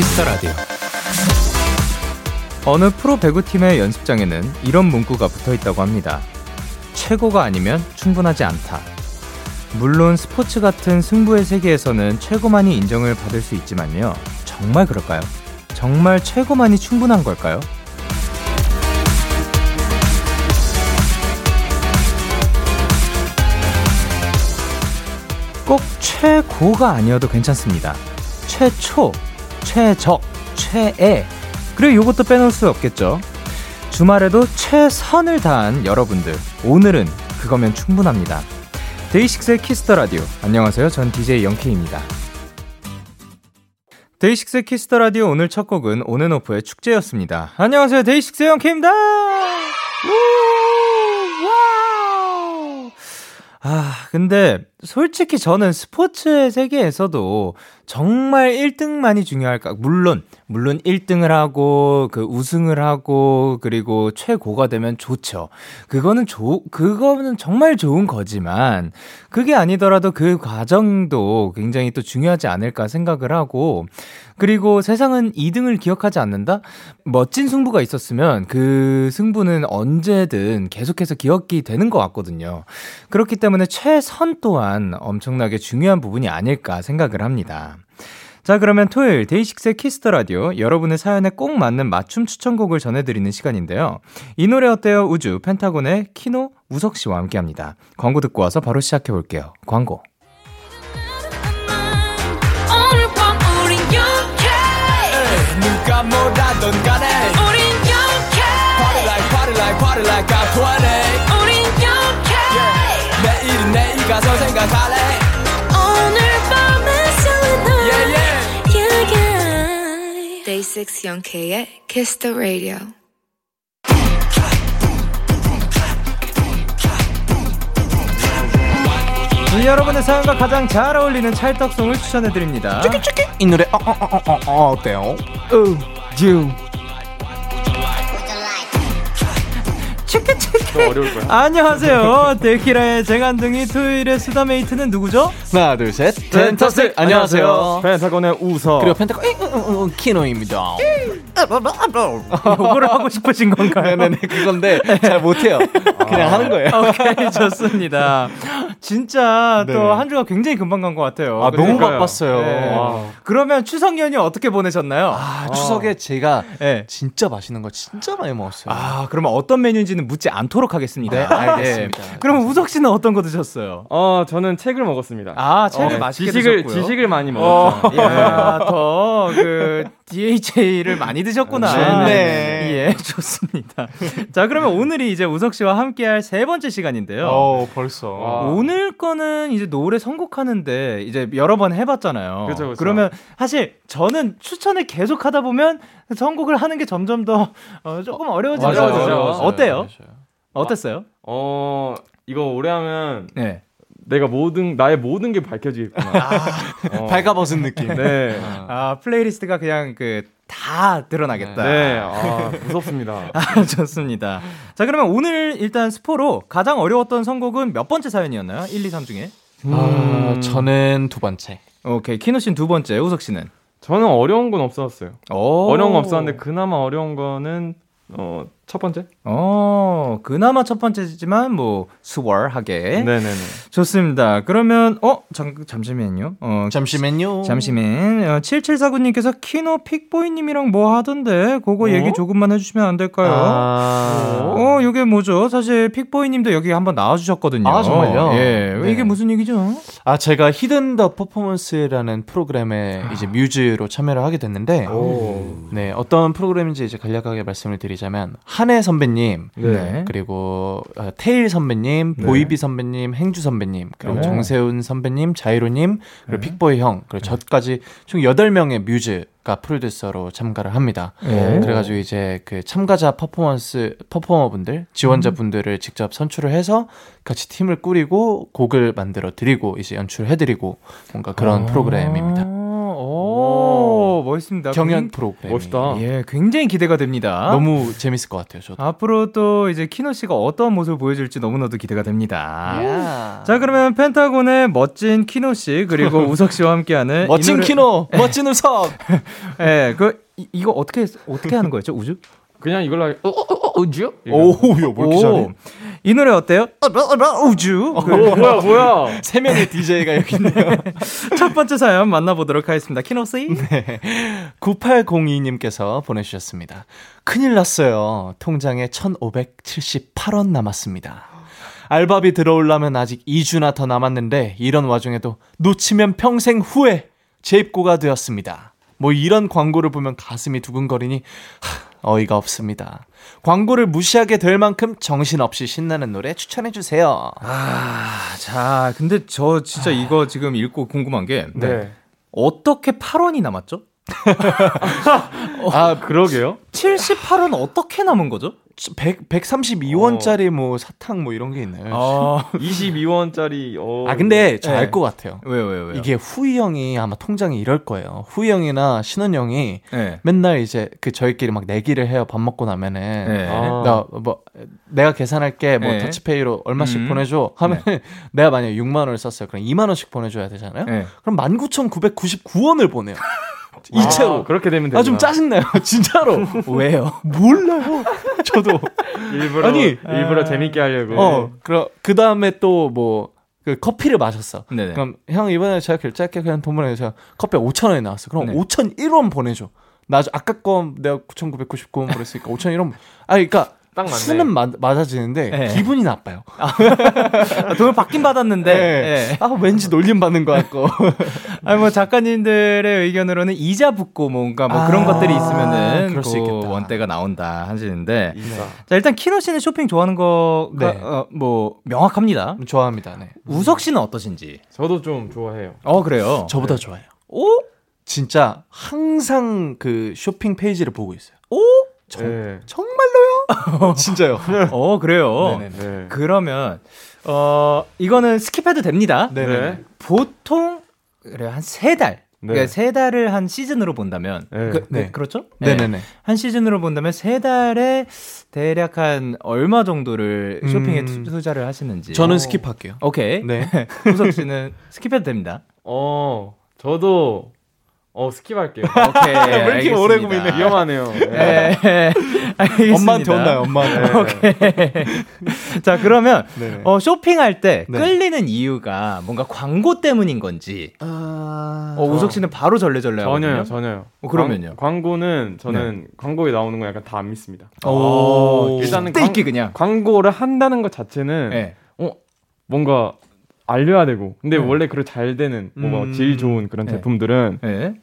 키스 더 라디오. 어느 프로 배구팀의 연습장에는 이런 문구가 붙어 있다고 합니다. 최고가 아니면 충분하지 않다. 물론 스포츠 같은 승부의 세계에서는 최고만이 인정을 받을 수 있지만요. 정말 그럴까요? 정말 최고만이 충분한 걸까요? 꼭 최고가 아니어도 괜찮습니다. 최초, 최적, 최애. 그리고 이것도 빼놓을 수 없겠죠. 주말에도 최선을 다한 여러분들. 오늘은 그거면 충분합니다. 데이식스의 키스 더 라디오. 안녕하세요. 전 DJ 영케이입니다. 데이식스의 키스 더 라디오 오늘 첫 곡은 온앤오프의 축제였습니다. 안녕하세요. 데이식스의 영케이입니다. 아, 근데 솔직히 저는 스포츠의 세계에서도 정말 1등만이 중요할까? 물론, 물론 1등을 하고, 그 우승을 하고, 그리고 최고가 되면 좋죠. 그거는 좋, 그거는 정말 좋은 거지만, 그게 아니더라도 그 과정도 굉장히 또 중요하지 않을까 생각을 하고, 그리고 세상은 2등을 기억하지 않는다? 멋진 승부가 있었으면 그 승부는 언제든 계속해서 기억이 되는 것 같거든요. 그렇기 때문에 최선 또한 엄청나게 중요한 부분이 아닐까 생각을 합니다. 자, 그러면 토요일 데이식스의 키스 더 라디오 여러분의 사연에 꼭 맞는 맞춤 추천곡을 전해드리는 시간인데요. 이 노래 어때요? 우주 펜타곤의 키노 우석 씨와 함께합니다. 광고 듣고 와서 바로 시작해 볼게요. 광고. 내일 가서 생각할래 오늘 밤에 설레는 yeah, yeah. yeah, yeah. Day 6 영케의 Kiss the Radio 여러분의 사연과 가장 잘 어울리는 찰떡송을 추천해드립니다. 이 노래 어, 어, 어, 어, 어, 어때요? 어, 유. 체크 체크. 어려울 거야. 안녕하세요. 데키라의 쟁한둥이 토요일의 수다mate는 누구죠? 하나, 둘, 셋. 펜타스. 안녕하세요. 펜타곤의 우석 그리고 펜타곤 어, 어, 어, 키노입니다. 요거를 하고 싶으신 건가요? 네네네 그건데 잘 못해요. 그냥 하는 거예요. 오케이 좋습니다. 진짜 네. 또한 주가 굉장히 금방 간 것 같아요. 아, 너무 그러니까요. 바빴어요. 네. 와. 그러면 추석 연휴 어떻게 보내셨나요? 아, 추석에 제가 네. 진짜 맛있는 거 진짜 많이 먹었어요. 아, 그러면 어떤 메뉴인지는 묻지 않도록 하겠습니다. 네, 알겠습니다. 네. 그럼 우석 씨는 어떤 거 드셨어요? 어 저는 책을 먹었습니다. 아, 책을 네, 맛있게 지식을 드셨고요. 지식을 많이 먹었죠. 야, 더그 DHA를 많이 드셨구나. 네. 예, 좋습니다. 자, 그러면 오늘이 이제 우석 씨와 함께할 세 번째 시간인데요. 어, 벌써. 와. 오늘 거는 이제 노래 선곡하는데 이제 여러 번 해봤잖아요. 그죠, 그죠. 그러면 사실 저는 추천을 계속 하다 보면 선곡을 하는 게 점점 더 어, 조금 어려워지죠. 맞아요, 맞아요. 어땠어요? 어 이거 오래 하면 네. 내가 모든 나의 모든 게 밝혀지겠구나. 어, 발가벗은 느낌. 네. 아 playlist가 그냥 그 다 드러나겠다. 네. 아 무섭습니다. 아, 좋습니다. 자, 그러면 오늘 일단 스포로 가장 어려웠던 선곡은 몇 번째 사연이었나요? 1, 2, 3 중에? 아, 저는 두 번째. 오케이. 키노 씨는 두 번째, 우석 씨는? 저는 어려운 건 없었어요. 오. 어려운 건 없었는데 그나마 어려운 거는 어 첫 번째? 어, 그나마 첫 번째지만 뭐 수월하게. 네네네. 좋습니다. 그러면 어, 잠, 잠시만요. 어, 잠시만요. 잠시만. 어, 7749님께서 키노 픽보이 님이랑 뭐 하던데? 그거 어? 얘기 조금만 해 주시면 안 될까요? 아. 어, 요게 뭐죠? 사실 픽보이 님도 여기 한번 나와 주셨거든요. 아, 정말요? 예. 네. 이게 무슨 얘기죠? 아, 제가 히든 더 퍼포먼스라는 프로그램에 이제 뮤즈로 참여를 하게 됐는데, 네, 어떤 프로그램인지 이제 간략하게 말씀을 드리자면, 한해 선배님, 네. 그리고 어, 테일 선배님, 네. 보이비 선배님, 행주 선배님, 그리고 오. 정세운 선배님, 자이로님, 그리고 네. 픽보이 형, 그리고 저까지 총 8명의 뮤즈가 프로듀서로 참가를 합니다. 네. 그래가지고 이제 그 참가자 퍼포먼스, performer분들, 지원자분들을 직접 선출을 해서 같이 팀을 꾸리고 곡을 만들어 드리고 이제 연출해드리고 뭔가 그런 아, 프로그램입니다. 오, 오, 멋있습니다. 경연 굉- 프로그램. 멋있다. 예, 굉장히 기대가 됩니다. 너무 재밌을 것 같아요. 저도. 앞으로 또 이제 키노 씨가 어떤 모습을 보여줄지 너무나도 기대가 됩니다. 야. 자, 그러면 펜타곤의 멋진 키노 씨 그리고 우석 씨와 함께하는 멋진 이 노래- 키노, 멋진 우석. 예, 그 이, 이거 어떻게 어떻게 하는 거였죠? 우주? 그냥 이걸로 하- 어, 어, 어, 우주? 오, 야, 뭐 이렇게 오, 잘해? 이 노래 어때요? 우주. 오, 뭐야 뭐야? 세 명의 DJ가 여기 있네요. 첫 번째 사연 만나보도록 하겠습니다. 키노 씨. 9802님께서 보내주셨습니다. 큰일 났어요. 통장에 1,578원 남았습니다. 알바비 들어오려면 아직 2주나 더 남았는데 이런 와중에도 놓치면 평생 후회 재입고가 되었습니다. 뭐 이런 광고를 보면 가슴이 두근거리니 하, 어이가 없습니다. 광고를 무시하게 될 만큼 정신없이 신나는 노래 추천해 주세요. 아, 자, 근데 저 진짜 이거 지금 읽고 궁금한 게 네. 어떻게 8원이 남았죠? 아, 그러게요. 78원 어떻게 남은 거죠? 100, 132원짜리 뭐 사탕 뭐 이런 게 있나요? 아, 22원짜리. 어. 아 근데 저 네. 알것 같아요. 왜요, 왜요, 왜요? 이게 후이 형이 아마 통장이 이럴 거예요. 후이 형이나 신원 형이 네. 맨날 이제 그 저희끼리 막 내기를 해요. 밥 먹고 나면은 네. 아. 나뭐 내가 계산할게 뭐 네. 터치페이로 얼마씩 음. 보내줘 하면 내가 만약에 6만 원을 썼어요. 그럼 2만 원씩 보내줘야 되잖아요. 네. 그럼 19,999원을 보내요. 아, 그렇게 되면 아 좀. 짜증나요. 진짜로. 왜요? 몰라요. 저도. 일부러 아니. 일부러 재밌게 하려고. 어. 그럼 그 다음에 또 뭐 그 커피를 마셨어. 네네. 그럼 형 이번에 제가 결제할게 그냥 돈 보내주세요. 커피 5천 원이 나왔어. 그럼 네. 5,001원 보내줘. 나 아까 거 내가 9,999원 보냈으니까 5,001원. 아 그러니까 딱 맞네. 수는 마, 맞아지는데 네. 기분이 나빠요. 아, 돈을 받긴 받았는데. 네. 예. 아 왠지 놀림 받는 것 같고. 아니 뭐 작가님들의 의견으로는 이자 붙고 뭔가 뭐 그런 아, 것들이 있으면은 그럴 수그 있겠다. 원대가 나온다 하시는데. 자 일단 키노 씨는 쇼핑 좋아하는 거가 네. 어, 뭐 명확합니다. 좋아합니다. 네. 우석 씨는 어떠신지? 저도 좀 좋아해요. 어 그래요. 저보다 좋아요. 오? 진짜 항상 그 쇼핑 페이지를 보고 있어요. 네. 정말로요? 진짜요. 어 그래요. 네네네. 네. 그러면 어 이거는 skip해도 됩니다. 네네. 네. 보통 그래 한세 달. 네. 그러니까 세 달을 한 시즌으로 본다면 네. 그, 네. 렇죠 네네네. 한 시즌으로 본다면 세 달에 대략 한 얼마 정도를 쇼핑에 음. 투- 투자를 하시는지. 저는 어. skip할게요. 오케이. 네. 우석 씨는 skip해도 됩니다. 어, 저도 어 스킵할게요. 오케이. 왜 이렇게 오래 알겠습니다. 고민해? 위험하네요. 네. 네. 알겠습니다. 엄마한테 혼나요, 엄마한테. 오케이. 자, 그러면 네네. 어, 쇼핑할 때 네. 끌리는 이유가 뭔가 광고 때문인 건지. 아... 어, 우석 씨는 바로 절레절레. 전혀요, 전혀요. 어, 그러면요? 광, 광고는 저는 광고에 나오는 거 약간 다 안 믿습니다. 오, 일단은 떼 있기 그냥. 광고를 한다는 것 자체는 네. 어 뭔가 알려야 되고. 근데 원래 그런 잘 되는 뭔가 음. 질 좋은 그런 네. 제품들은 네.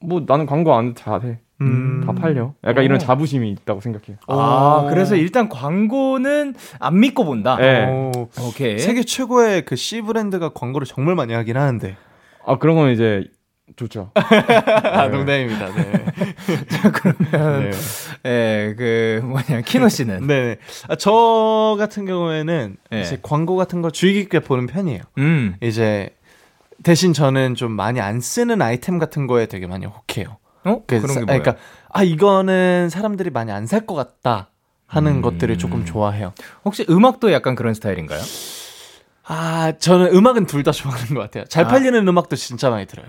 뭐 나는 광고 안 해도 잘해. 음. 다 팔려. 약간 이런 오. 자부심이 있다고 생각해요. 아, 오. 그래서 일단 광고는 안 믿고 본다. 네. 오. 오케이. 세계 최고의 그 C 브랜드가 광고를 정말 많이 하긴 하는데. 아 그런 건 이제 좋죠. 아, 농담입니다. 네. 그러면 예, 그 뭐냐 키노 씨는 네. 아, 저 같은 경우에는 네. 이제 광고 같은 거 주의 깊게 보는 편이에요. 음. 이제 대신 저는 좀 많이 안 쓰는 아이템 같은 거에 되게 많이 혹해요. 어? 그 그런 게 사- 뭐예요? 그러니까 아 이거는 사람들이 많이 안 살 것 같다 하는 음. 것들을 조금 좋아해요. 혹시 음악도 약간 그런 스타일인가요? 아 저는 음악은 둘 다 좋아하는 것 같아요. 잘 아. 팔리는 음악도 진짜 많이 들어요.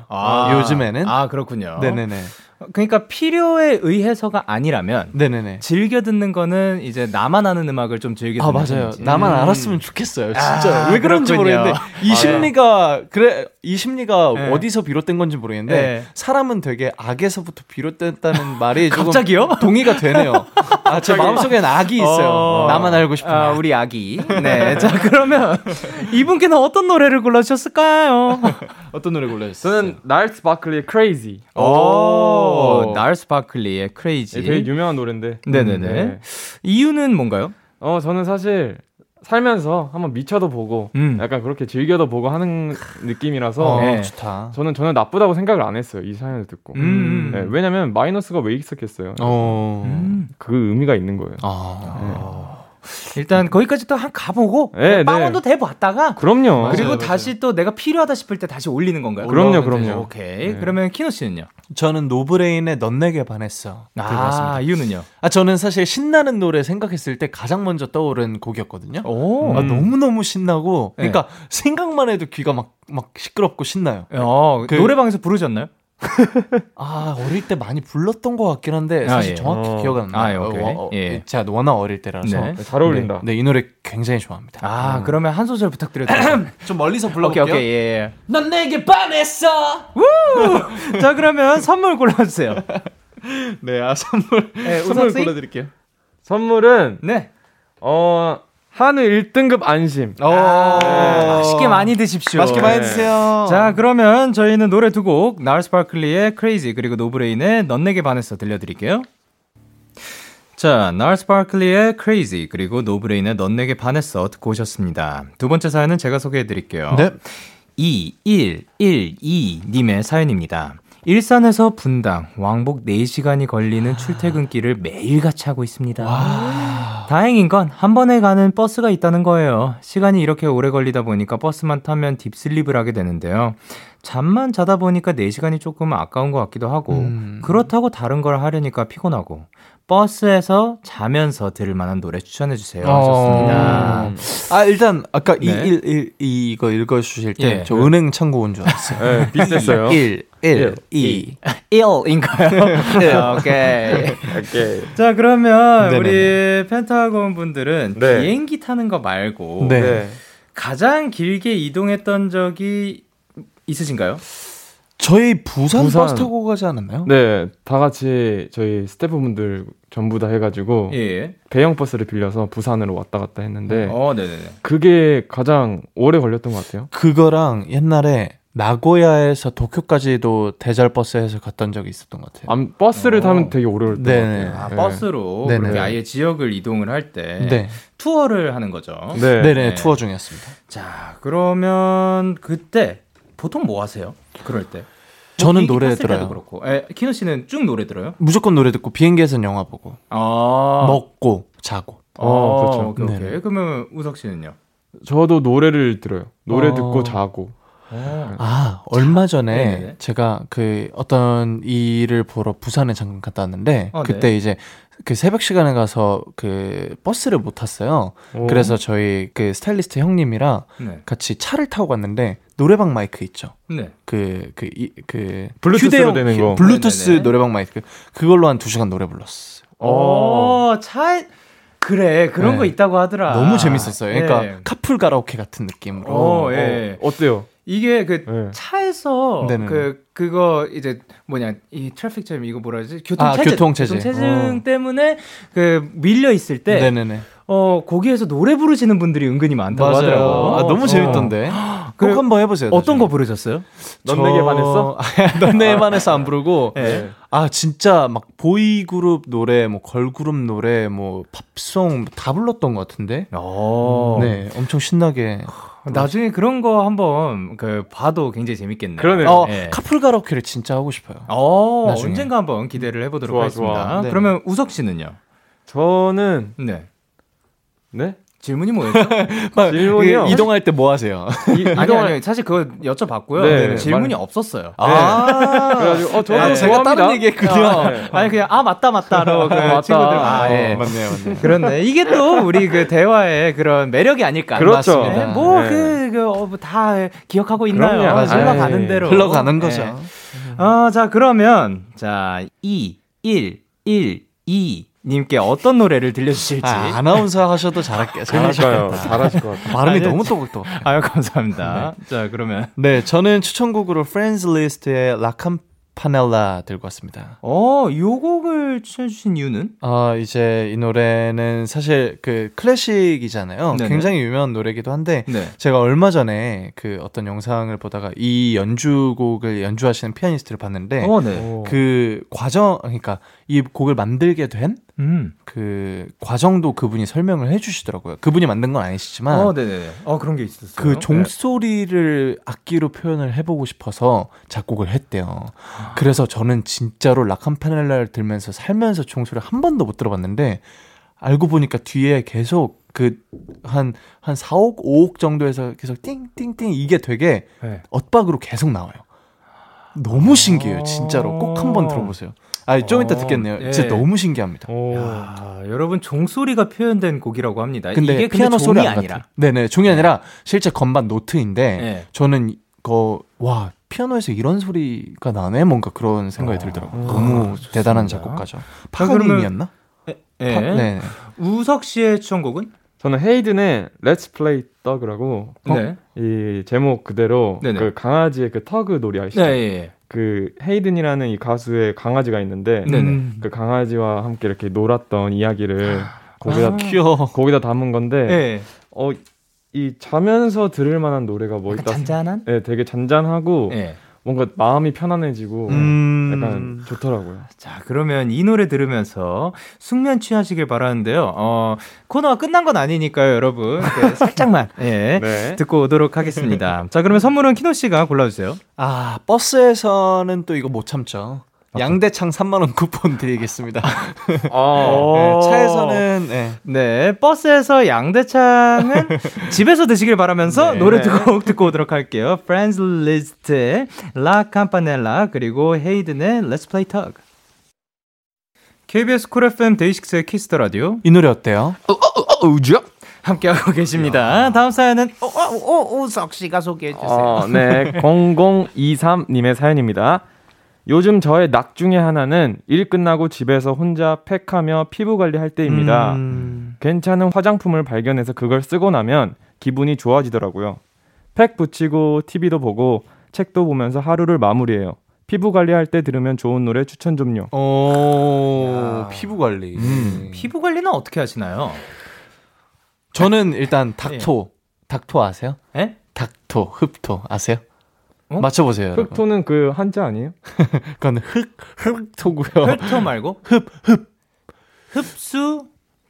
요즘에는 아 그렇군요. 네네네 그러니까 필요에 의해서가 아니라면 네네네. 즐겨 듣는 거는 이제 나만 아는 음악을 좀 즐겨 아 듣는 맞아요. 편이지. 나만 음. 알았으면 좋겠어요. 진짜 아, 왜 그런지 그렇군요. 모르겠는데 이 아, 심리가 그래 이 심리가 네. 어디서 비롯된 건지 모르겠는데 네. 사람은 되게 악에서부터 비롯됐다는 말이 조금 갑자기요? 동의가 되네요. 아, 제 마음속엔 악이 있어요. 어, 나만 알고 싶은 아, 악. 우리 아기. 네. 자, 그러면 이분께는 어떤 노래를 골라주셨을까요? 어떤 노래 골라주셨어요? 저는 날스 바클리의 Crazy. 오, 날스 바클리의 네, 크레이지. 되게 유명한 노래인데. 네네네. 네. 이유는 뭔가요? 어 저는 사실 살면서 한번 미쳐도 보고 음. 약간 그렇게 즐겨도 보고 하는 느낌이라서 어, 네. 좋다. 저는 전혀 나쁘다고 생각을 안 했어요 이 사연을 듣고. 음. 네, 왜냐면 마이너스가 왜 있었겠어요. 어. 음. 그 의미가 있는 거예요. 아. 일단 거기까지 또 한 가보고 네, 빵원도 대봤다가 그럼요. 그리고 맞아요, 다시 또 내가 필요하다 싶을 때 다시 올리는 건가요? 그럼요. 그럼요. 오케이. 네. 그러면 키노 씨는요? 저는 노브레인의 넌 내게 반했어. 아. 이유는요? 아 저는 사실 신나는 노래 생각했을 때 가장 먼저 떠오른 곡이었거든요. 오. 아, 너무 너무 신나고 네. 그러니까 생각만 해도 귀가 막 막 시끄럽고 신나요. 어, 그- 노래방에서 부르셨나요? 아 어릴 때 많이 불렀던 것 같긴 한데 아, 사실 예. 정확히 어. 기억 안 나요. 아, 오케이. 어, 어, 예. 제가 워낙 어릴 때라서. 네. 네. 잘 어울린다. 네, 이 노래 굉장히 좋아합니다. 아, 그러면 한 소절 부탁드려도 될까요? 좀 멀리서 오케이, 불러볼게요. 오케이, 예. 넌 내게 반했어. 예. 자, 그러면 선물 골라주세요. 네, 아 선물 네, 선물? 골라드릴게요. 선물은 네. 어 한우 1등급 안심. 어, 아, 맛있게 많이 드십시오. 맛있게 많이 네. 드세요. 자, 그러면 저희는 노래 두 곡, Gnarls Barkley의 Crazy, 그리고 노브레인의 넌 내게 반했어 들려드릴게요. 자, Gnarls Barkley의 Crazy, 그리고 노브레인의 넌 내게 반했어 듣고 오셨습니다. 두 번째 사연은 제가 소개해드릴게요. 네. 2112님의 사연입니다. 일산에서 분당, 왕복 4시간이 걸리는 출퇴근길을 매일같이 하고 있습니다. 다행인 건 한 번에 가는 버스가 있다는 거예요. 시간이 이렇게 오래 걸리다 보니까 버스만 타면 딥슬립을 하게 되는데요. 잠만 자다 보니까 4시간이 조금 아까운 것 같기도 하고, 음. 그렇다고 다른 걸 하려니까 피곤하고, 버스에서 자면서 들을 만한 노래 추천해 주세요. 하셨습니다. 아 일단 아까 네. 2 1 1 이거 읽어 주실 때 예. 저 은행 창고 온 줄 알았어요. 네, 비슷했어요. 1 1 2 1인가요? 오케이. 오케이. 자, 그러면 네네네. 우리 펜타곤 분들은 네. 비행기 타는 거 말고 네. 네. 가장 길게 이동했던 적이 있으신가요? 저희 부산, 부산. 버스 타고 가지 않았나요? 네, 다 같이 저희 스태프분들 전부 다 해가지고 예. 대형 버스를 빌려서 부산으로 왔다 갔다 했는데 어, 네네네. 그게 가장 오래 걸렸던 것 같아요. 그거랑 옛날에 나고야에서 도쿄까지도 대절 버스에서 갔던 적이 있었던 것 같아요. 암 버스를 어. 타면 되게 오래 걸렸던 네네. 것 같아요. 아, 네. 버스로 네네. 그렇게 아예 지역을 이동을 할때 네. 투어를 하는 거죠. 네. 네네 네. 투어 중이었습니다. 자, 그러면 그때 보통 뭐 하세요? 그럴 때? 뭐 저는 노래 들어요. 그렇고. 에, 키노 씨는 쭉 노래 들어요? 무조건 노래 듣고 비행기에서 영화 보고 아. 먹고 자고. 어, 그렇죠. 오케이, 오케이. 네네. 그러면 우석 씨는요? 저도 노래를 들어요. 노래 어. 듣고 자고. 아 얼마 전에 네네네. 제가 그 어떤 일을 보러 부산에 잠깐 갔다 왔는데 어, 그때 네. 이제 그 새벽 시간에 가서 그 버스를 못 탔어요. 오. 그래서 저희 그 스타일리스트 형님이랑 네. 같이 차를 타고 갔는데 노래방 마이크 있죠. 네. 그 그 이 그 블루투스로 되는 거. 블루투스 네네네. 노래방 마이크 그걸로 한두 시간 노래 불렀어요. 어, 차에 그래 그런 네. 거 있다고 하더라. 너무 재밌었어요. 그러니까 예. 카풀 가라오케 같은 느낌으로. 어, 예. 어, 어때요? 이게 그 네. 차에서 네네. 그 그거 이제 뭐냐 이 traffic jam 이거 뭐라 그러지 교통 아, 체증 교통 체증. 체증 어. 때문에 그 밀려 있을 때 네네네. 어, 거기에서 노래 부르시는 분들이 은근히 많다고 맞아요. 하더라고. 아, 너무 어. 재밌던데. 그꼭 한번 해보세요. 어떤 거 나중에. 부르셨어요? 넌 내게 반했어? 넌 내게 반해서 안 부르고. 네. 아 진짜 막 보이 그룹 노래, 뭐 걸그룹 노래, 뭐 팝송 다 불렀던 것 같은데. 어. 네, 엄청 신나게. 나중에 그런 거 한번 그 봐도 굉장히 재밌겠네요. 그러네요. 어, 네. 카풀 가라오케를 진짜 하고 싶어요. 어, 나중에. 언젠가 한번 기대를 해보도록 좋아, 하겠습니다. 좋아. 네. 그러면 우석 씨는요? 저는 네. 네 질문이? 질문이요? 그 이동할 때 뭐 하세요? 이, 아니, 이동할 아니, 사실 그거 여쭤봤고요. 네, 질문이 말- 없었어요. 아, 그래가지고 어 저도 아, 제가. 다른 얘기했군요. 아, 네. 아니, 그냥, 아, 맞다, 맞다로 그 맞다. 친구들, 아, 예. 맞네요, 맞네요. 그렇네. 이게 또 우리 그 대화의 그런 매력이 아닐까. 그렇죠. 네, 뭐, 네. 그, 그, 어, 뭐다 기억하고 있나요? 그럼요. 아, 흘러가는 대로. 흘러가는 거죠. 네. 어, 자, 그러면, 자, 2, 1, 1, 2 님께 어떤 노래를 들려주실지. 아, 아나운서 하셔도 잘할게요. 잘하실 것 같아요. 발음이 너무 또글또. 아유, 감사합니다. 자, 그러면. 네, 저는 추천곡으로 Friends List의 라캄 파넬라 들고 왔습니다. 어, 요 곡을 추천해주신 이유는? 아, 이제 이 노래는 사실 그 클래식이잖아요. 네네. 굉장히 유명한 노래기도 한데 네. 제가 얼마 전에 그 어떤 영상을 보다가 이 연주곡을 연주하시는 피아니스트를 봤는데 어, 네. 오. 그 과정 그러니까 이 곡을 만들게 된그 음. 과정도 그분이 설명을 해주시더라고요. 그분이 만든 건 아니시지만 어, 네네. 어, 그런 게 있었어요. 그 종소리를 악기로 표현을 해보고 싶어서 작곡을 했대요. 그래서 저는 진짜로 라캄파넬라를 들면서 살면서 종소리 한 번도 못 들어봤는데 알고 보니까 뒤에 계속 그 한 한 4억, 5억 정도에서 계속 띵띵띵 이게 되게 네. 엇박으로 계속 나와요. 너무 신기해요, 진짜로. 꼭 한번 들어보세요. 아, 좀 이따 어, 듣겠네요. 예. 진짜 너무 신기합니다. 오. 야, 여러분 종소리가 표현된 곡이라고 합니다. 근데 이게 근데 피아노 소리 종이 안 아니라. 같아요. 네네, 종이 아니라 실제 건반 노트인데 네. 저는 그, 와, 피아노에서 이런 소리가 나네? 뭔가 그런 생각이 들더라고요. 어, 너무 좋습니다. 대단한 작곡가죠. 파가니니였나? 예. 파- 네. 우석 씨의 추천곡은? 저는 헤이든의 Let's Play Dog라고 네. 이 제목 그대로 네네. 그 강아지의 그 터그 놀이 아시죠? 네, 예. 그 헤이든이라는 이 가수의 강아지가 있는데 네네. 음. 그 강아지와 함께 이렇게 놀았던 이야기를 거기다 아. 귀여워. 거기다 담은 건데 예. 어이 자면서 들을 만한 노래가 뭐 있다. 잔잔한? 네, 되게 잔잔하고 예. 뭔가 마음이 편안해지고 음. 약간 좋더라고요. 자, 그러면 이 노래 들으면서 숙면 취하시길 바라는데요. 어, 코너가 끝난 건 아니니까요, 여러분. 그 살짝만, 예. 네. 듣고 오도록 하겠습니다. 자, 그러면 선물은 키노 씨가 골라주세요. 아, 버스에서는 또 이거 못 참죠. 양대창 3만원 쿠폰 드리겠습니다. 어. 네, 차에서는, 네. 네, 버스에서 양대창은 집에서 드시길 바라면서 네. 노래 두곡 듣고 오도록 할게요. Franz Liszt의 La Campanella 그리고 헤이든의 Let's Play Tug. KBS 쿨 FM 데이식스의 Kiss the Radio 이 노래 어때요? 함께하고 계십니다. 다음 사연은 오, 오, 오, 우석 씨가 소개해 주세요. 어, 네. 0023님의 사연입니다. 요즘 저의 낙 중에 하나는 일 끝나고 집에서 혼자 팩하며 피부 관리할 때입니다. 음. 괜찮은 화장품을 발견해서 그걸 쓰고 나면 기분이 좋아지더라고요. 팩 붙이고 TV도 보고 책도 보면서 하루를 마무리해요. 피부 관리할 때 들으면 좋은 노래 추천 좀요. 오, 야. 피부 관리. 음. 피부 관리는 어떻게 하시나요? 저는 일단 닥토. 닥토 아세요? 예? 닥토, 흡토 아세요? 어? 맞춰보세요. 여러분. 흑토는 그 한자 아니에요? 그건 흑, 흑토고요. 혈토 말고 흡, 흡. 흡수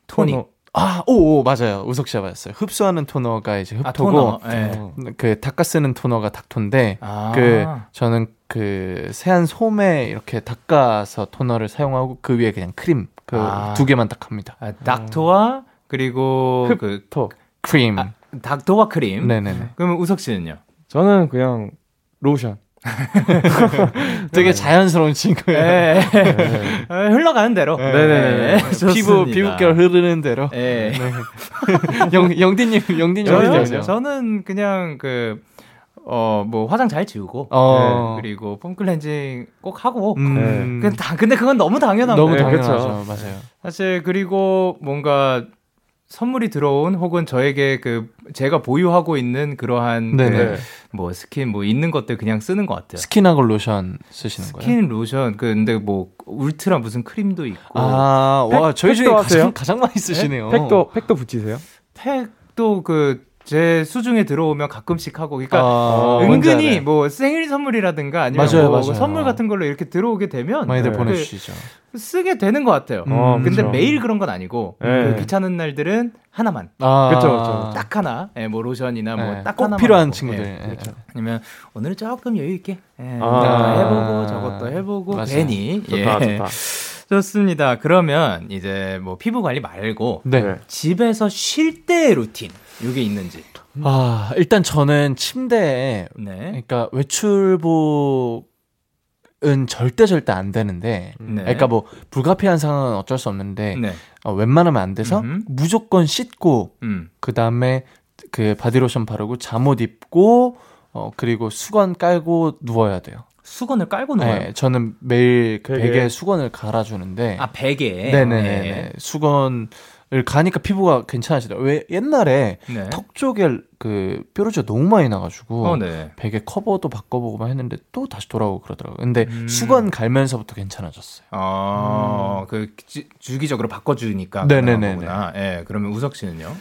토닉. 토너. 아, 오, 오, 맞아요. 우석 씨가 맞았어요. 흡수하는 토너가 이제 아, 흡토고, 토너. 예. 그 닦아 쓰는 토너가 닥토인데, 아. 그 저는 그 세안 솜에 이렇게 닦아서 토너를 사용하고 그 위에 그냥 크림 그두 아. 개만 딱 합니다. 아, 닥터와 그리고 그 흑토. 크림. 아, 닥터와 크림. 네네네. 그러면 우석 씨는요? 저는 그냥 로션. 되게 자연스러운 친구예요. 예. 네. 어, 흘러가는 대로. 네네. 좋습니다. 피부 피부결 흐르는 대로. 예. 영 영디님 영디님? 저는 그냥 그, 어, 뭐, 화장 잘 지우고. 어. 네, 그리고 폼 클렌징 꼭 하고. 음. 그 다, 근데 그건 너무 당연한 너무 네, 거예요. 당연하죠. 맞아요. 사실, 그리고 뭔가 선물이 들어온 혹은 저에게 그, 제가 보유하고 있는 그러한 네네. 그, 뭐, 스킨 뭐, 있는 것들 그냥 쓰는 것 같아요. 스킨하고 로션 쓰시는 거예요? 스킨 로션, 그, 근데 뭐, 울트라 무슨 크림도 있고. 아, 와, 팩- 저희 중에 가장? 가장 많이 쓰시네요. 팩도 팩도 붙이세요? 팩도 그, 제 수중에 들어오면 가끔씩 하고. 그러니까, 아, 은근히. 뭐 생일 선물이라든가 아니면 맞아요, 뭐 맞아요. 선물 같은 걸로 이렇게 들어오게 되면 많이들 네. 보내주시죠. 그 쓰게 되는 것 같아요. 음, 어, 근데 그쵸. 매일 그런 건 아니고 네. 그 귀찮은 날들은 하나만 아, 그쵸, 그쵸. 딱 하나, 예, 뭐 로션이나 뭐 네, 딱꼭 하나만 필요한 하고, 친구들. 예. 예. 아니면 오늘은 조금 여유 있게 예, 아. 해보고 저것도 해보고 맞아요. 괜히 좋다, 예. 좋다. 좋습니다. 그러면 이제 뭐 피부 관리 말고 네. 네. 집에서 쉴 때 루틴 이게 있는지. 아, 일단 저는 침대에 네. 그러니까 외출복 은 절대 절대 안 되는데 네. 그러니까 뭐 불가피한 상황은 어쩔 수 없는데 네. 어, 웬만하면 안 돼서 음흠. 무조건 씻고 음. 그 다음에 그 바디로션 바르고 잠옷 입고 어 그리고 수건 깔고 누워야 돼요. 수건을 깔고 누워요. 네, 저는 매일 베개. 베개에 수건을 갈아주는데 아 베개. 네네네 네. 수건을 가니까 피부가 괜찮아지더라고요. 왜 옛날에 네. 턱 쪽에 그 뾰루지가 너무 많이 나가지고 어, 네. 베개 커버도 바꿔보고 막 했는데 또 다시 돌아오고 그러더라고요. 근데 음. 수건 갈면서부터 괜찮아졌어요. 아, 그 주, 주기적으로 바꿔주니까. 네네네네. 그런 거구나. 예, 그러면 우석 씨는요?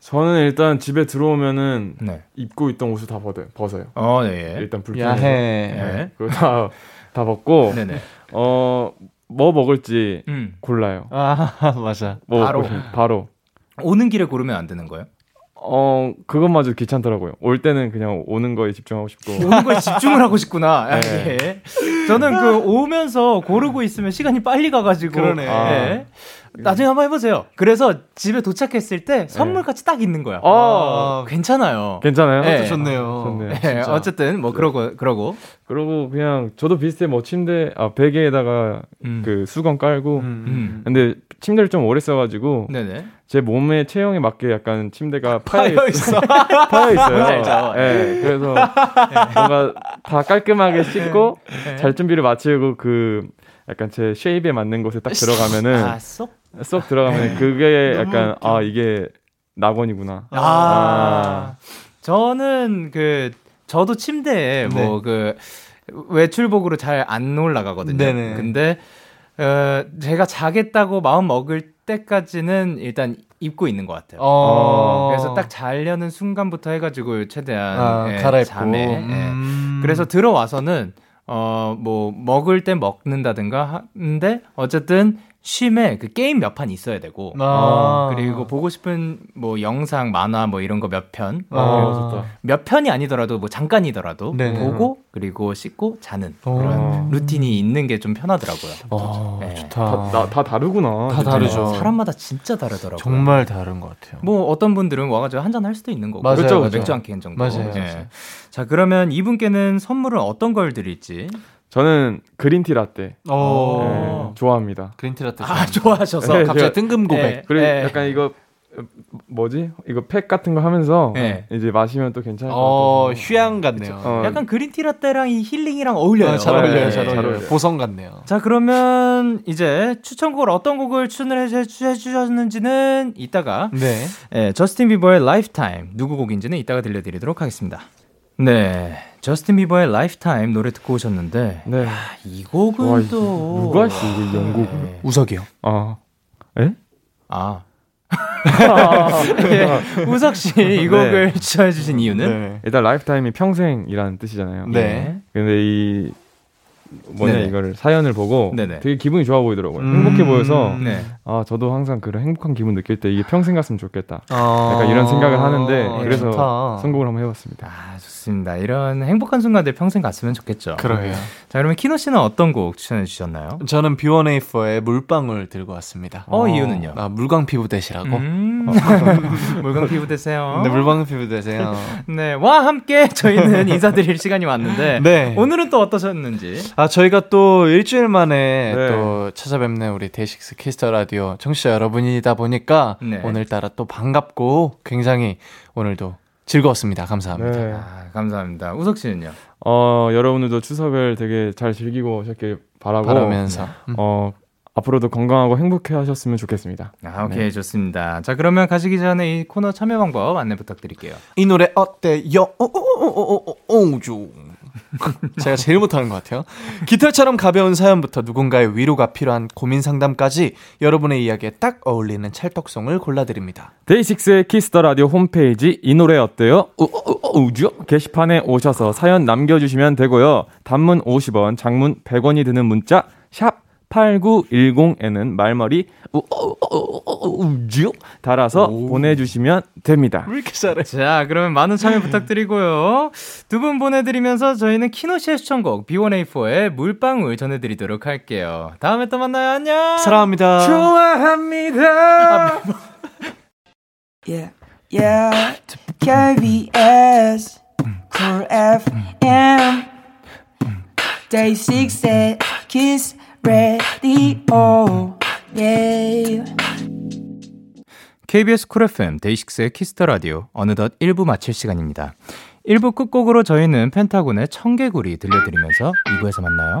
저는 일단 집에 들어오면은 네. 입고 있던 옷을 다 벗어요. 벗어요. 어, 네. 일단 불편해서. 야해. 네. 그거 다, 다 벗고 네네. 어 뭐 먹을지 음. 골라요. 아 맞아. 뭐 바로. 바로. 오는 길에 고르면 안 되는 거예요? 어 그것마저 귀찮더라고요. 올 때는 그냥 오는 거에 집중하고 싶고. 오는 거에 집중을 하고 싶구나. 아, 네. 예. 저는 그 오면서 고르고 있으면 시간이 빨리 가가지고. 그러네. 예. 나중에 한번 해보세요. 그래서 집에 도착했을 때 선물같이 딱 있는 거야. 아, 괜찮아요. 괜찮아요? 네. 좋네요. 좋네요. 네, 어쨌든 뭐 그러고 그러고 그리고 그냥 저도 비슷해 뭐 침대 아 베개에다가 음. 그 수건 깔고 음. 근데 침대를 좀 오래 써가지고 네네. 제 몸의 체형에 맞게 약간 침대가 파여, 파여 있, 있어. 파여 있어요. 네, 그래서 뭔가 다 깔끔하게 씻고 네. 잘 준비를 마치고 그 약간 제 쉐입에 맞는 곳에 딱 들어가면은 아 쏙. 쏙 들어가면 그게 약간 아 이게 낙원이구나. 아. 아. 저는 그 저도 침대에 네. 뭐그 외출복으로 잘 안 올라가거든요. 네네. 근데 어 제가 자겠다고 마음 먹을 때까지는 일단 입고 있는 것 같아요. 어. 그래서 딱 자려는 순간부터 해가지고 최대한 아, 예, 갈아입고. 잠에 예. 음. 그래서 들어와서는 어 뭐 먹을 때 먹는다든가 하는데 어쨌든 쉼에 그 게임 몇 판 있어야 되고 아. 그리고 보고 싶은 뭐 영상 만화 뭐 이런 거 몇편 아. 어, 편이 아니더라도 뭐 잠깐이더라도 네네. 보고 그리고 씻고 자는 어. 그런 루틴이 있는 게 좀 편하더라고요. 어, 네. 좋다. 다, 다, 다 다르구나. 다 진짜. 다르죠. 사람마다 진짜 다르더라고요. 정말 다른 것 같아요. 뭐 어떤 분들은 와가지고 한 잔 할 수도 있는 거고 맞아요, 그렇죠 맞아요. 맥주 한 캔 정도 맞아요, 예. 맞아요. 자 그러면 이분께는 선물을 어떤 걸 드릴지 저는 green tea latte 어. 네, 좋아합니다. green tea latte. 아 좋아하셔서 네, 갑자기 제가- 뜬금 고백. 예. 그리고 예. 약간 이거 어, 뭐지? 이거 팩 같은 거 하면서 네. 이제 마시면 또 괜찮을 것 어, 같아서. 휴양 같네요. 어, 약간 green tea latte랑 이 힐링이랑 어울려요. 어, 잘 어울려요, 네, 잘잘 어울려요. 어울려요. 보성 같네요. 자 그러면 이제 추천곡을 어떤 곡을 추천을 해 주셨는지는 이따가 네. 예, 저스틴 비버의 Lifetime 누구 곡인지는 이따가 들려드리도록 하겠습니다. 네, 저스틴 비버의 Lifetime 노래 듣고 오셨는데 네. 이 곡은 와, 또 누가 했어, 이거 선곡을. 네. 우석이요. 아, 에? 아. 예, 우석 씨 이 곡을 추천해 주신 이유는 네. 일단 lifetime이 평생이라는 뜻이잖아요. 네. 근데 이 뭐냐 네네. 이거를 사연을 보고 네네. 되게 기분이 좋아 보이더라고요. 음. 행복해 보여서 네. 아 저도 항상 그런 행복한 기분 느낄 때 이게 평생 갔으면 좋겠다. 어, 약간 이런 생각을 하는데 그래서 좋다. 선곡을 한번 해봤습니다. 아, 좋습니다. 이런 행복한 순간들 평생 갔으면 좋겠죠. 그러게요. 자, 그러면 키노 씨는 어떤 곡 추천해 주셨나요? 저는 B1A4의 물방울 들고 왔습니다. 어, 이유는요? 아, 물광 피부 되시라고. 음. 물광 피부 되세요. 네, 물광 피부 되세요. 네, 와 함께 저희는 인사드릴 시간이 왔는데 네. 오늘은 또 어떠셨는지? 아, 저희가 또 일주일 만에 네. 또 찾아뵙는 우리 데이식스 Kiss the Radio 청취자 여러분이다 보니까 네. 오늘따라 또 반갑고 굉장히 오늘도 즐거웠습니다. 감사합니다. 네. 아, 감사합니다. 우석 씨는요? 어 여러분들도 추석을 되게 잘 즐기고 오셨길 바라고 바라면서. 음. 어 앞으로도 건강하고 행복해 하셨으면 좋겠습니다. 아, 오케이 좋습니다. 자, 그러면 가시기 전에 이 코너 참여 방법 안내 부탁드릴게요. 이 노래 어때요? 어, 오오오오오오오주. 제가 제일 못하는 것 같아요. 깃털처럼 가벼운 사연부터 누군가의 위로가 필요한 고민 상담까지 여러분의 이야기에 딱 어울리는 찰떡송을 골라드립니다. 데이식스의 Kiss the Radio 홈페이지 이 노래 어때요? 우우우주 게시판에 오셔서 사연 남겨주시면 되고요. 단문 50원, 장문 100원이 드는 문자 샵 8910에는 말머리 우우우주 달아서 보내주시면 됩니다. 왜 이렇게 잘해? 자, 그러면 많은 참여 부탁드리고요. 두 분 보내드리면서 저희는 키노 씨의 추천곡 B1A4의 물방울 전해드리도록 할게요. 다음에 또 만나요. 안녕. 사랑합니다. 좋아합니다. Yeah, yeah. KBS, Cool FM, Day6 Kiss the Radio. Yeah. KBS 쿨 FM 데이식스의 Kiss the Radio 어느덧 1부 마칠 시간입니다. 1부 끝곡으로 저희는 펜타곤의 청개구리 들려드리면서 2부에서 만나요.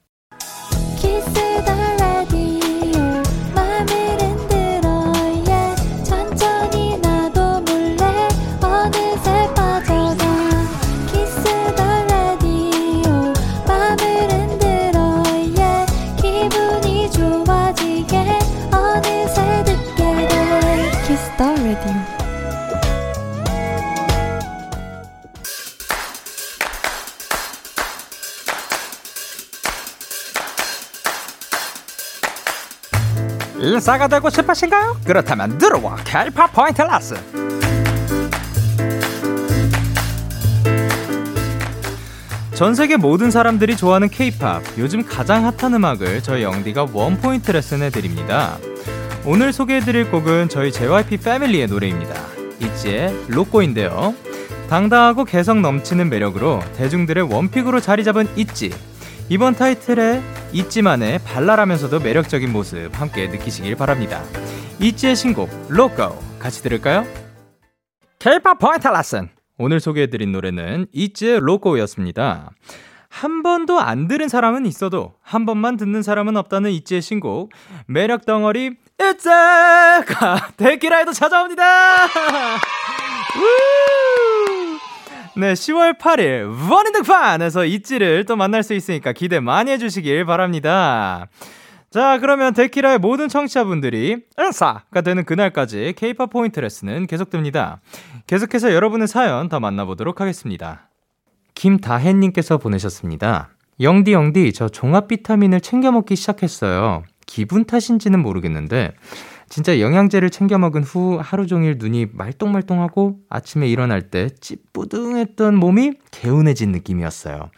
인싸가 되고 싶으신가요? 그렇다면 들어와 K-pop 포인트 레슨. 전 세계 모든 사람들이 좋아하는 K-pop, 요즘 가장 핫한 음악을 저희 영디가 원 포인트 레슨해 드립니다. 오늘 소개해드릴 곡은 저희 JYP 패밀리의 노래입니다. 있지의 로꼬인데요. 당당하고 개성 넘치는 매력으로 대중들의 원픽으로 자리 잡은 있지. 이번 타이틀에 있지만의 발랄하면서도 매력적인 모습 함께 느끼시길 바랍니다. 있지의 신곡 로고 같이 들을까요? K-pop 포인트 레슨 오늘 소개해드린 노래는 있지의 로고였습니다. 한 번도 안 들은 사람은 있어도 한 번만 듣는 사람은 없다는 있지의 신곡 매력 덩어리 있지가 데키라에도 찾아옵니다. 우! 네, 10월 8일 원인 등판에서 있지를 또 만날 수 있으니까 기대 많이 해주시길 바랍니다. 자, 그러면 데키라의 모든 청취자분들이 은사가 되는 그날까지 케이팝 포인트 레슨은 계속됩니다. 계속해서 여러분의 사연 더 만나보도록 하겠습니다. 김다혜님께서 보내셨습니다. 영디 영디 저 종합 비타민을 챙겨 먹기 시작했어요. 기분 탓인지는 모르겠는데 진짜 영양제를 챙겨 먹은 후 하루 종일 눈이 말똥말똥하고 아침에 일어날 때 찌뿌둥했던 몸이 개운해진 느낌이었어요.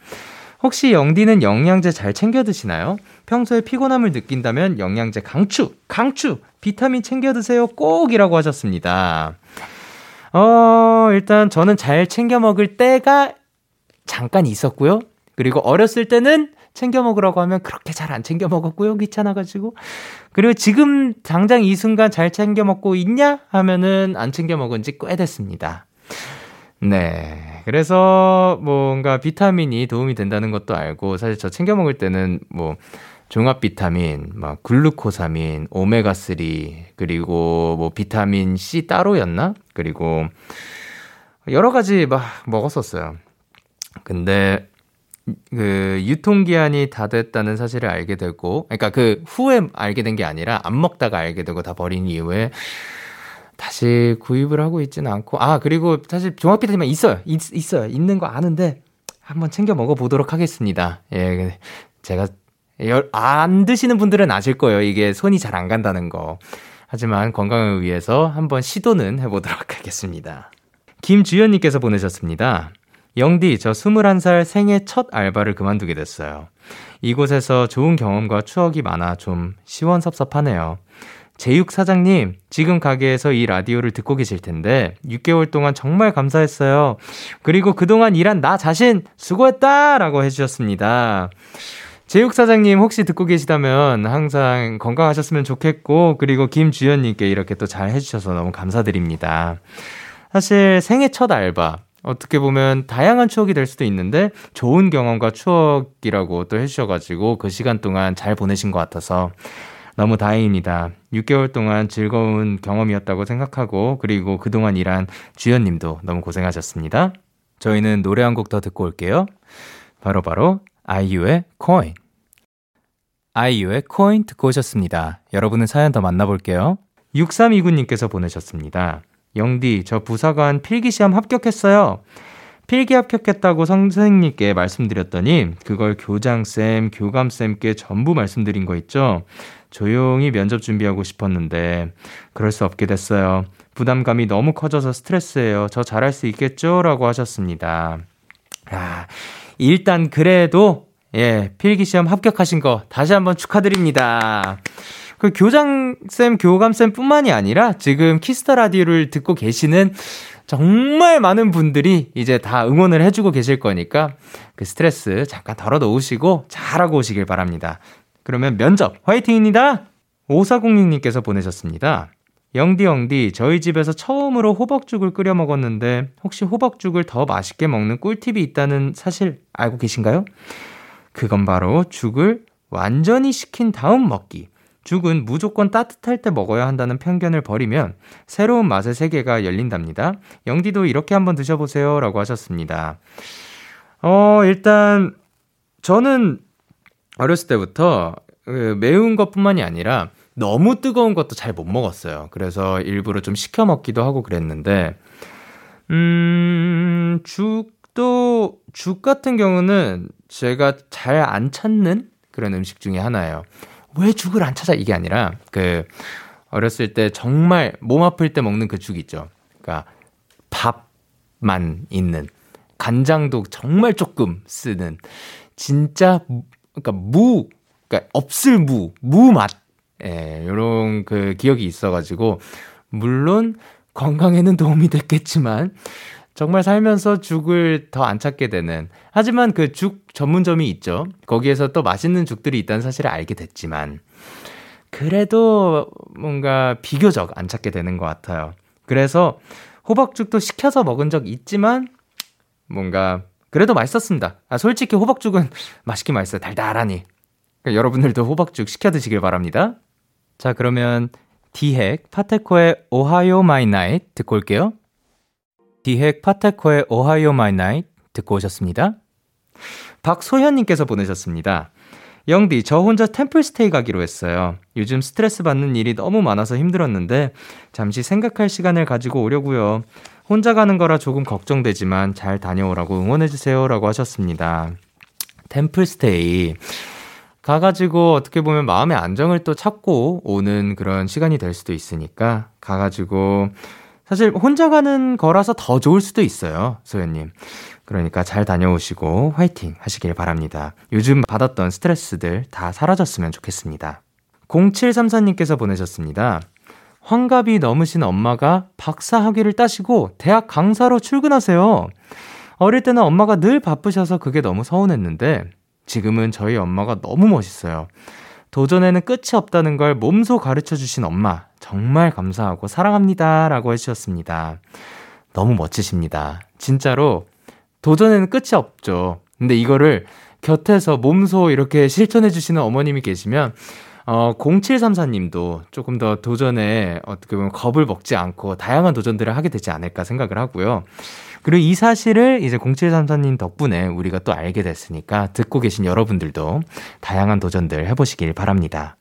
혹시 영디는 영양제 잘 챙겨 드시나요? 평소에 피곤함을 느낀다면 영양제 강추, 강추, 비타민 챙겨 드세요 꼭이라고 하셨습니다. 어, 일단 저는 잘 챙겨 먹을 때가 잠깐 있었고요. 그리고 어렸을 때는 챙겨 먹으라고 하면 그렇게 잘 안 챙겨 먹었고요. 귀찮아가지고. 그리고 지금 당장 이 순간 잘 챙겨 먹고 있냐? 하면은 안 챙겨 먹은 지 꽤 됐습니다. 네. 그래서 뭔가 비타민이 도움이 된다는 것도 알고 사실 저 챙겨 먹을 때는 뭐 종합 비타민, 막 글루코사민, 오메가 3 그리고 뭐 비타민 C 따로였나? 그리고 여러 가지 막 먹었었어요. 근데 그 유통기한이 다 됐다는 사실을 알게 되고 그러니까 그 후에 알게 된 게 아니라 안 먹다가 알게 되고 다 버린 이후에 다시 구입을 하고 있지는 않고 아 그리고 사실 종합 비타민 있어요. 있, 있어요. 있는 거 아는데 한번 챙겨 먹어 보도록 하겠습니다. 예 제가 안 드시는 분들은 아실 거예요. 이게 손이 잘 안 간다는 거. 하지만 건강을 위해서 한번 시도는 해보도록 하겠습니다. 김주현님께서 보내셨습니다 영디, 저 21살 생애 첫 알바를 그만두게 됐어요. 이곳에서 좋은 경험과 추억이 많아 좀 시원섭섭하네요. 제육 사장님, 지금 가게에서 이 라디오를 듣고 계실 텐데, 6개월 동안 정말 감사했어요. 그리고 그동안 일한 나 자신 수고했다! 라고 해주셨습니다. 제육 사장님 혹시 듣고 계시다면 항상 건강하셨으면 좋겠고, 그리고 김주연님께 이렇게 또 잘 해주셔서 너무 감사드립니다. 사실 생애 첫 알바, 어떻게 보면 다양한 추억이 될 수도 있는데 좋은 경험과 추억이라고 또 해주셔가지고 그 시간 동안 잘 보내신 것 같아서 너무 다행입니다. 6개월 동안 즐거운 경험이었다고 생각하고 그리고 그동안 일한 주연님도 너무 고생하셨습니다. 저희는 노래 한 곡 더 듣고 올게요. 바로바로 바로 아이유의 코인. 아이유의 코인 듣고 오셨습니다. 여러분은 사연 더 만나볼게요. 6329님께서 보내셨습니다. 영디, 저 부사관 필기시험 합격했어요. 필기 합격했다고 선생님께 말씀드렸더니 그걸 교장쌤, 교감쌤께 전부 말씀드린 거 있죠? 조용히 면접 준비하고 싶었는데 그럴 수 없게 됐어요. 부담감이 너무 커져서 스트레스예요. 저 잘할 수 있겠죠? 라고 하셨습니다. 아, 일단 그래도 예, 필기 시험 합격하신 거 다시 한번 축하드립니다. 그 교장쌤, 교감쌤 뿐만이 아니라 지금 Kiss the Radio를 듣고 계시는 정말 많은 분들이 이제 다 응원을 해주고 계실 거니까 그 스트레스 잠깐 덜어 놓으시고 잘하고 오시길 바랍니다. 그러면 면접 화이팅입니다! 5406님께서 보내셨습니다. 영디 영디 저희 집에서 처음으로 호박죽을 끓여 먹었는데 혹시 호박죽을 더 맛있게 먹는 꿀팁이 있다는 사실 알고 계신가요? 그건 바로 죽을 완전히 식힌 다음 먹기. 죽은 무조건 따뜻할 때 먹어야 한다는 편견을 버리면 새로운 맛의 세계가 열린답니다. 영디도 이렇게 한번 드셔보세요. 라고 하셨습니다. 어, 일단, 저는 어렸을 때부터 그 매운 것 뿐만이 아니라 너무 뜨거운 것도 잘 못 먹었어요. 그래서 일부러 좀 식혀 먹기도 하고 그랬는데, 음, 죽도, 죽 같은 경우는 제가 잘 안 찾는 그런 음식 중에 하나예요. 왜 죽을 안 찾아? 이게 아니라, 그, 어렸을 때 정말 몸 아플 때 먹는 그 죽 있죠. 그러니까 밥만 있는, 간장도 정말 조금 쓰는, 진짜, 그러니까 무, 그러니까 없을 무, 무 맛. 예, 요런 그 기억이 있어가지고, 물론 건강에는 도움이 됐겠지만, 정말 살면서 죽을 더 안 찾게 되는. 하지만 그 죽 전문점이 있죠. 거기에서 또 맛있는 죽들이 있다는 사실을 알게 됐지만, 그래도 뭔가 비교적 안 찾게 되는 것 같아요. 그래서 호박죽도 시켜서 먹은 적 있지만, 뭔가, 그래도 맛있었습니다. 아, 솔직히 호박죽은 맛있게 맛있어요. 달달하니. 그러니까 여러분들도 호박죽 시켜 드시길 바랍니다. 자, 그러면 디핵 파테코의 OHAYO MY NIGHT 듣고 올게요. 디핵 파테코의 OHAYO MY NIGHT 듣고 오셨습니다. 박소현님께서 보내셨습니다. 영디, 저 혼자 템플스테이 가기로 했어요. 요즘 스트레스 받는 일이 너무 많아서 힘들었는데, 잠시 생각할 시간을 가지고 오려고요. 혼자 가는 거라 조금 걱정되지만 잘 다녀오라고 응원해주세요. 라고 하셨습니다. 템플스테이. 가가지고 어떻게 보면 마음의 안정을 또 찾고 오는 그런 시간이 될 수도 있으니까, 가가지고, 사실 혼자 가는 거라서 더 좋을 수도 있어요. 소연님. 그러니까 잘 다녀오시고 화이팅 하시길 바랍니다. 요즘 받았던 스트레스들 다 사라졌으면 좋겠습니다. 0734님께서 보내셨습니다. 환갑이 넘으신 엄마가 박사 학위를 따시고 대학 강사로 출근하세요. 어릴 때는 엄마가 늘 바쁘셔서 그게 너무 서운했는데 지금은 저희 엄마가 너무 멋있어요. 도전에는 끝이 없다는 걸 몸소 가르쳐 주신 엄마 정말 감사하고 사랑합니다 라고 해주셨습니다. 너무 멋지십니다. 진짜로 도전에는 끝이 없죠. 근데 이거를 곁에서 몸소 이렇게 실천해 주시는 어머님이 계시면 어, 0734님도 조금 더 도전에 어떻게 보면 겁을 먹지 않고 다양한 도전들을 하게 되지 않을까 생각을 하고요. 그리고 이 사실을 이제 0734님 덕분에 우리가 또 알게 됐으니까 듣고 계신 여러분들도 다양한 도전들 해보시길 바랍니다.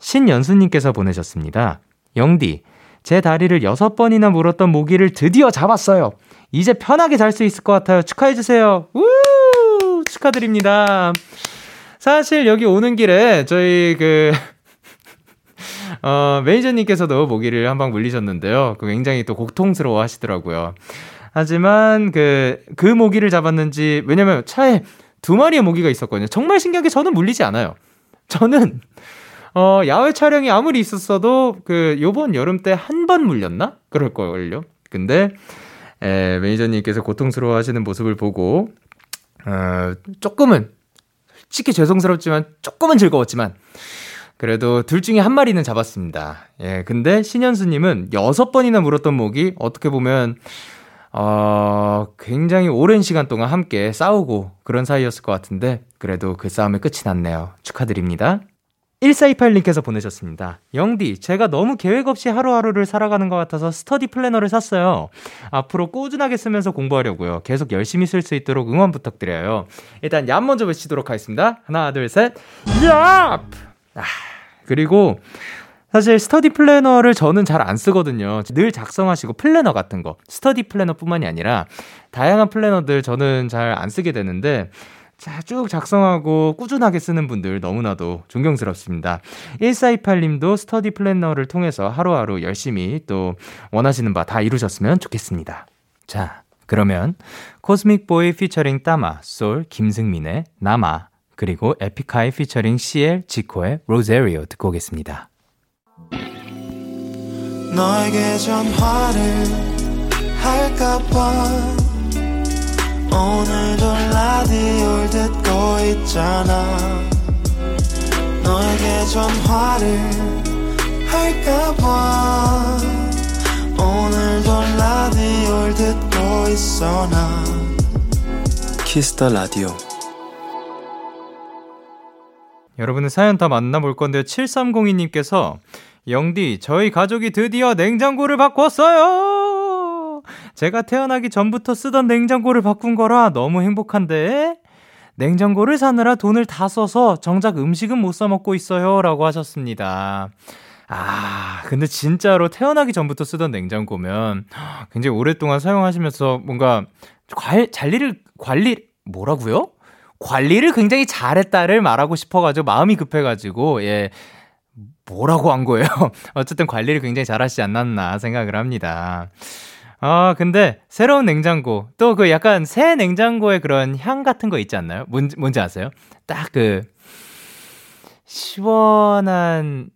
신연수님께서 보내셨습니다. 영디, 제 다리를 여섯 번이나 물었던 모기를 드디어 잡았어요. 이제 편하게 잘 수 있을 것 같아요. 축하해주세요. 우! 축하드립니다. 사실 여기 오는 길에 저희 그, 어, 매니저님께서도 모기를 한 방 물리셨는데요. 그 굉장히 또 고통스러워 하시더라고요. 하지만 그, 그 모기를 잡았는지, 왜냐면 차에 두 마리의 모기가 있었거든요. 정말 신기하게 저는 물리지 않아요. 저는, 어, 야외 촬영이 아무리 있었어도 그, 요번 여름 때 한 번 물렸나? 그럴 걸요. 근데, 에, 매니저님께서 고통스러워 하시는 모습을 보고, 어, 조금은, 솔직히 죄송스럽지만, 조금은 즐거웠지만, 그래도 둘 중에 한 마리는 잡았습니다. 예, 근데 신현수님은 여섯 번이나 물었던 목이 어떻게 보면, 어, 굉장히 오랜 시간 동안 함께 싸우고 그런 사이였을 것 같은데, 그래도 그 싸움의 끝이 났네요. 축하드립니다. 1428님께서 보내셨습니다. 영디, 제가 너무 계획 없이 하루하루를 살아가는 것 같아서 스터디 플래너를 샀어요. 앞으로 꾸준하게 쓰면서 공부하려고요. 계속 열심히 쓸 수 있도록 응원 부탁드려요. 일단 얍 먼저 외치도록 하겠습니다. 하나, 둘, 셋. 얍! 아, 그리고 사실 스터디 플래너를 저는 잘 안 쓰거든요. 늘 작성하시고 플래너 같은 거. 스터디 플래너뿐만이 아니라 다양한 플래너들 저는 잘 안 쓰게 되는데 자, 쭉 작성하고 꾸준하게 쓰는 분들 너무나도 존경스럽습니다. 1428님도 스터디 플래너를 통해서 하루하루 열심히 또 원하시는 바 다 이루셨으면 좋겠습니다. 자, 그러면 코스믹 보이 피처링 따마, 솔, 김승민의 남아, 그리고 에픽하이 피처링 CL, 지코의 Rosario 듣고 오겠습니다. 너에게 전화를 할까봐 오늘도 라디오를 듣고 있잖아. 너에게 전화를 할까봐. 오늘도 라디오를 듣고 있어 나. Kiss the Radio. 여러분의 사연 다 만나볼 건데요. 7302님께서 영디 저희 가족이 드디어 냉장고를 바꿨어요. 제가 태어나기 전부터 쓰던 냉장고를 바꾼 거라 너무 행복한데? 냉장고를 사느라 돈을 다 써서 정작 음식은 못 사 먹고 있어요. 라고 하셨습니다. 아, 근데 진짜로 태어나기 전부터 쓰던 냉장고면 굉장히 오랫동안 사용하시면서 뭔가 관, 관리를, 관리, 뭐라고요? 관리를 굉장히 잘했다를 말하고 싶어가지고 마음이 급해가지고, 예. 뭐라고 한 거예요? 어쨌든 관리를 굉장히 잘 하시지 않았나 생각을 합니다. 아, 근데 새로운 냉장고, 또 그 약간 새 냉장고의 그런 향 같은 거 있지 않나요? 뭔지, 뭔지 아세요? 딱 그, 시원한,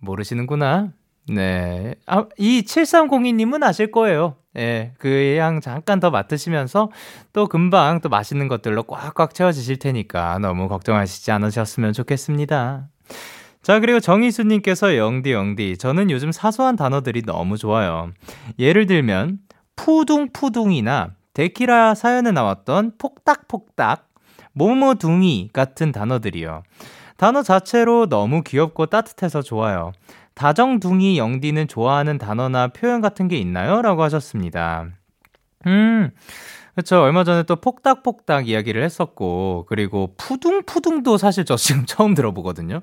모르시는구나. 네. 아, 이 7302님은 아실 거예요. 예, 그 향 잠깐 더 맡으시면서 또 금방 또 맛있는 것들로 꽉꽉 채워지실 테니까 너무 걱정하시지 않으셨으면 좋겠습니다. 자, 그리고 정희수님께서 영디, 영디. 저는 요즘 사소한 단어들이 너무 좋아요. 예를 들면, 푸둥푸둥이나 데키라 사연에 나왔던 폭닥폭닥, 모모둥이 같은 단어들이요. 단어 자체로 너무 귀엽고 따뜻해서 좋아요. 다정둥이 영디는 좋아하는 단어나 표현 같은 게 있나요? 라고 하셨습니다. 음, 그쵸. 얼마 전에 또 폭닥폭닥 이야기를 했었고, 그리고 푸둥푸둥도 사실 저 지금 처음 들어보거든요.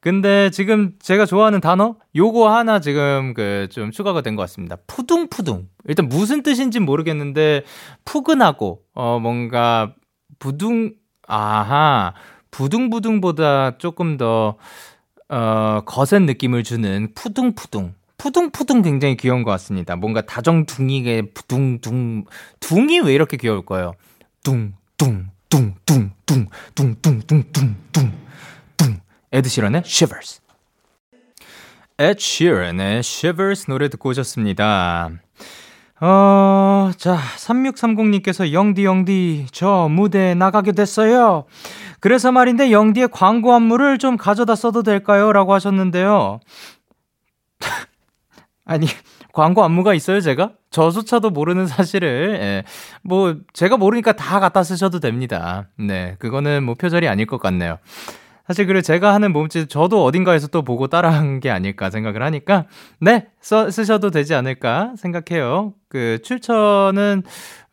근데 지금 제가 좋아하는 단어? 요거 하나 지금 그 좀 추가가 된 것 같습니다. 푸둥푸둥. 일단 무슨 뜻인지 모르겠는데, 푸근하고, 어, 뭔가, 부둥, 아하, 부둥부둥보다 조금 더, 어, 거센 느낌을 주는 푸둥푸둥. 푸둥푸둥 굉장히 귀여운 것 같습니다. 뭔가 다정둥이게 둥둥, 둥이 왜 이렇게 귀여울까요? 둥, 둥, 둥, 둥, 둥, 둥, 둥, 둥, 둥, 둥, 둥. 에드시런의 Shivers. ed sheeran의 Shivers 노래 듣고 오셨습니다. 어, 자, 3630님께서 영디, 영디, 저 무대에 나가게 됐어요. 그래서 말인데, 영디의 광고 안무를 좀 가져다 써도 될까요? 라고 하셨는데요. 아니, 광고 안무가 있어요, 제가? 저조차도 모르는 사실을, 예. 뭐, 제가 모르니까 다 갖다 쓰셔도 됩니다. 네, 그거는 뭐 표절이 아닐 것 같네요. 사실 그리고 제가 하는 몸짓 저도 어딘가에서 또 보고 따라한 게 아닐까 생각을 하니까 네 써, 쓰셔도 되지 않을까 생각해요. 그 출처는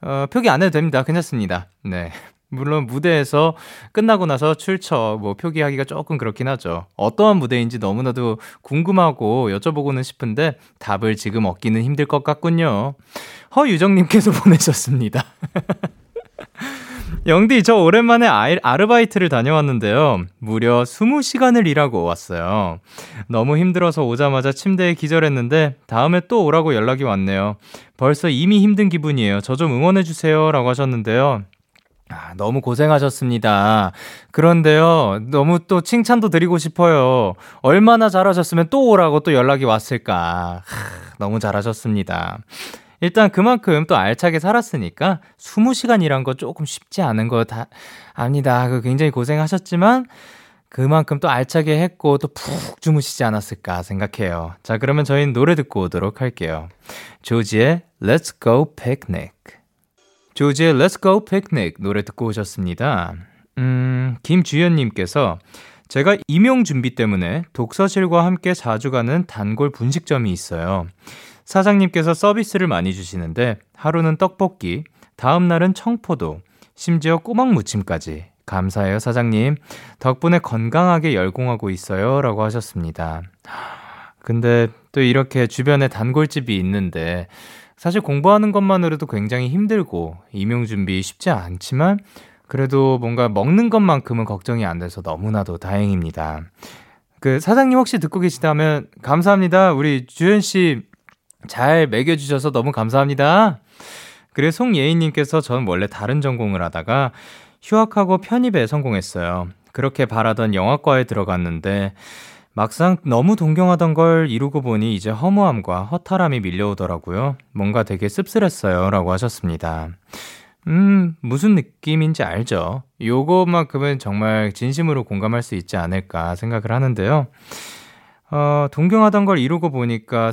어, 표기 안 해도 됩니다. 괜찮습니다. 네. 물론 무대에서 끝나고 나서 출처 뭐 표기하기가 조금 그렇긴 하죠. 어떠한 무대인지 너무나도 궁금하고 여쭤보고는 싶은데 답을 지금 얻기는 힘들 것 같군요. 허유정님께서 보내셨습니다. 영디, 저 오랜만에 아르바이트를 다녀왔는데요. 무려 20시간을 일하고 왔어요. 너무 힘들어서 오자마자 침대에 기절했는데, 다음에 또 오라고 연락이 왔네요. 벌써 이미 힘든 기분이에요. 저 좀 응원해주세요. 라고 하셨는데요. 아, 너무 고생하셨습니다. 그런데요, 너무 또 칭찬도 드리고 싶어요. 얼마나 잘하셨으면 또 오라고 또 연락이 왔을까. 하, 너무 잘하셨습니다. 일단 그만큼 또 알차게 살았으니까 20시간 일한 거 조금 쉽지 않은 거 다 압니다. 그 굉장히 고생하셨지만 그만큼 또 알차게 했고 또 푹 주무시지 않았을까 생각해요. 자, 그러면 저희는 노래 듣고 오도록 할게요. 조지의 Let's Go Picnic. 조지의 Let's Go Picnic 노래 듣고 오셨습니다. 음, 김주현님께서 제가 임용 준비 때문에 독서실과 함께 자주 가는 단골 분식점이 있어요. 사장님께서 서비스를 많이 주시는데 하루는 떡볶이, 다음 날은 청포도, 심지어 꼬막 무침까지. 감사해요, 사장님. 덕분에 건강하게 열공하고 있어요. 라고 하셨습니다. 근데 또 이렇게 주변에 단골집이 있는데 사실 공부하는 것만으로도 굉장히 힘들고 임용 준비 쉽지 않지만 그래도 뭔가 먹는 것만큼은 걱정이 안 돼서 너무나도 다행입니다. 그 사장님 혹시 듣고 계시다면 감사합니다. 우리 주현 씨 잘 먹여주셔서 너무 감사합니다. 그리고 송예인님께서 전 원래 다른 전공을 하다가 휴학하고 편입에 성공했어요. 그렇게 바라던 영화과에 들어갔는데 막상 너무 동경하던 걸 이루고 보니 이제 허무함과 허탈함이 밀려오더라고요. 뭔가 되게 씁쓸했어요. 라고 하셨습니다. 음, 무슨 느낌인지 알죠? 요것만큼은 정말 진심으로 공감할 수 있지 않을까 생각을 하는데요. 어, 동경하던 걸 이루고 보니까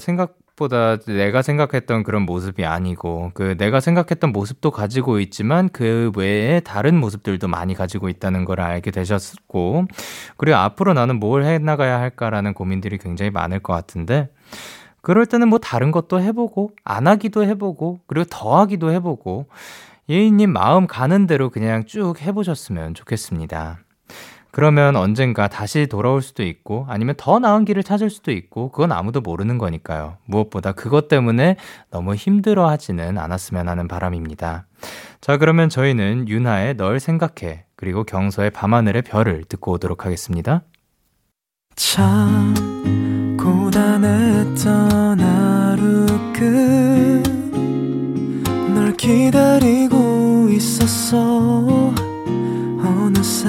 생각보다 내가 생각했던 그런 모습이 아니고, 그 내가 생각했던 모습도 가지고 있지만 그 외에 다른 모습들도 많이 가지고 있다는 걸 알게 되셨고, 그리고 앞으로 나는 뭘 해나가야 할까라는 고민들이 굉장히 많을 것 같은데, 그럴 때는 뭐 다른 것도 해보고, 안 하기도 해보고, 그리고 더 하기도 해보고, 예인님 마음 가는 대로 그냥 쭉 해보셨으면 좋겠습니다. 그러면 언젠가 다시 돌아올 수도 있고 아니면 더 나은 길을 찾을 수도 있고 그건 아무도 모르는 거니까요. 무엇보다 그것 때문에 너무 힘들어 하지는 않았으면 하는 바람입니다. 자, 그러면 저희는 윤하의 널 생각해 그리고 경서의 밤하늘의 별을 듣고 오도록 하겠습니다. 참 고단했던 하루 끝널 기다리고 있었어 어느새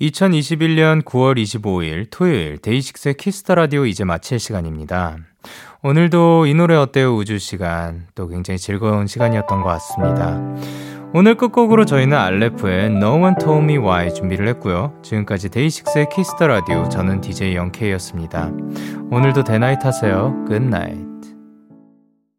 2021년 9월 25일 토요일 데이식스의 Kiss the Radio 이제 마칠 시간입니다. 오늘도 이 노래 어때요 우주 시간 또 굉장히 즐거운 시간이었던 것 같습니다. 오늘 끝곡으로 저희는 알레프의 No One Told Me Why 준비를 했고요. 지금까지 데이식스의 Kiss the Radio 저는 DJ 영케이였습니다. 오늘도 데나잇 하세요. Good night.